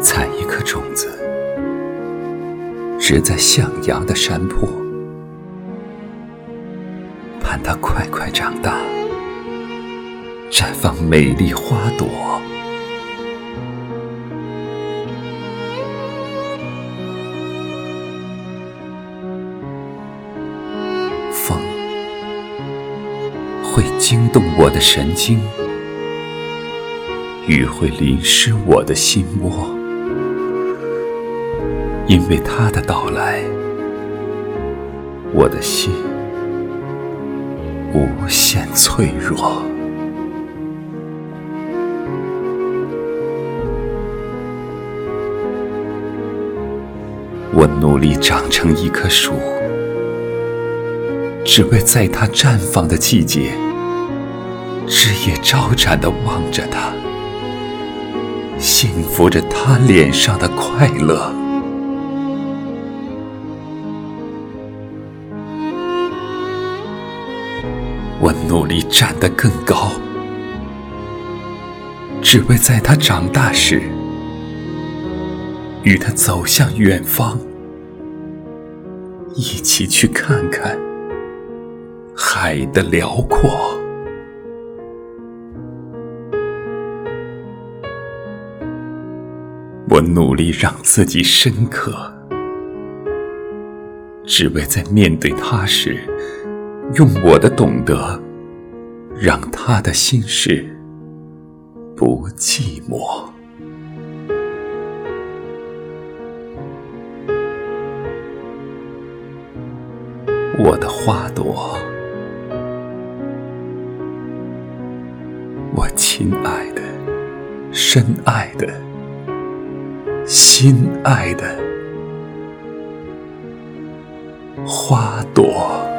采一颗种子，植在向阳的山坡，盼它快快长大，绽放美丽花朵。风会惊动我的神经，雨会淋湿我的心窝。因为他的到来，我的心无限脆弱。我努力长成一棵树，只为在它绽放的季节，枝叶招展地望着它，幸福着它脸上的快乐。我努力站得更高，只为在他长大时，与他走向远方，一起去看看海的辽阔。我努力让自己深刻，只为在面对他时。用我的懂得，让他的心事不寂寞。我的花朵，我亲爱的、深爱的、心爱的花朵。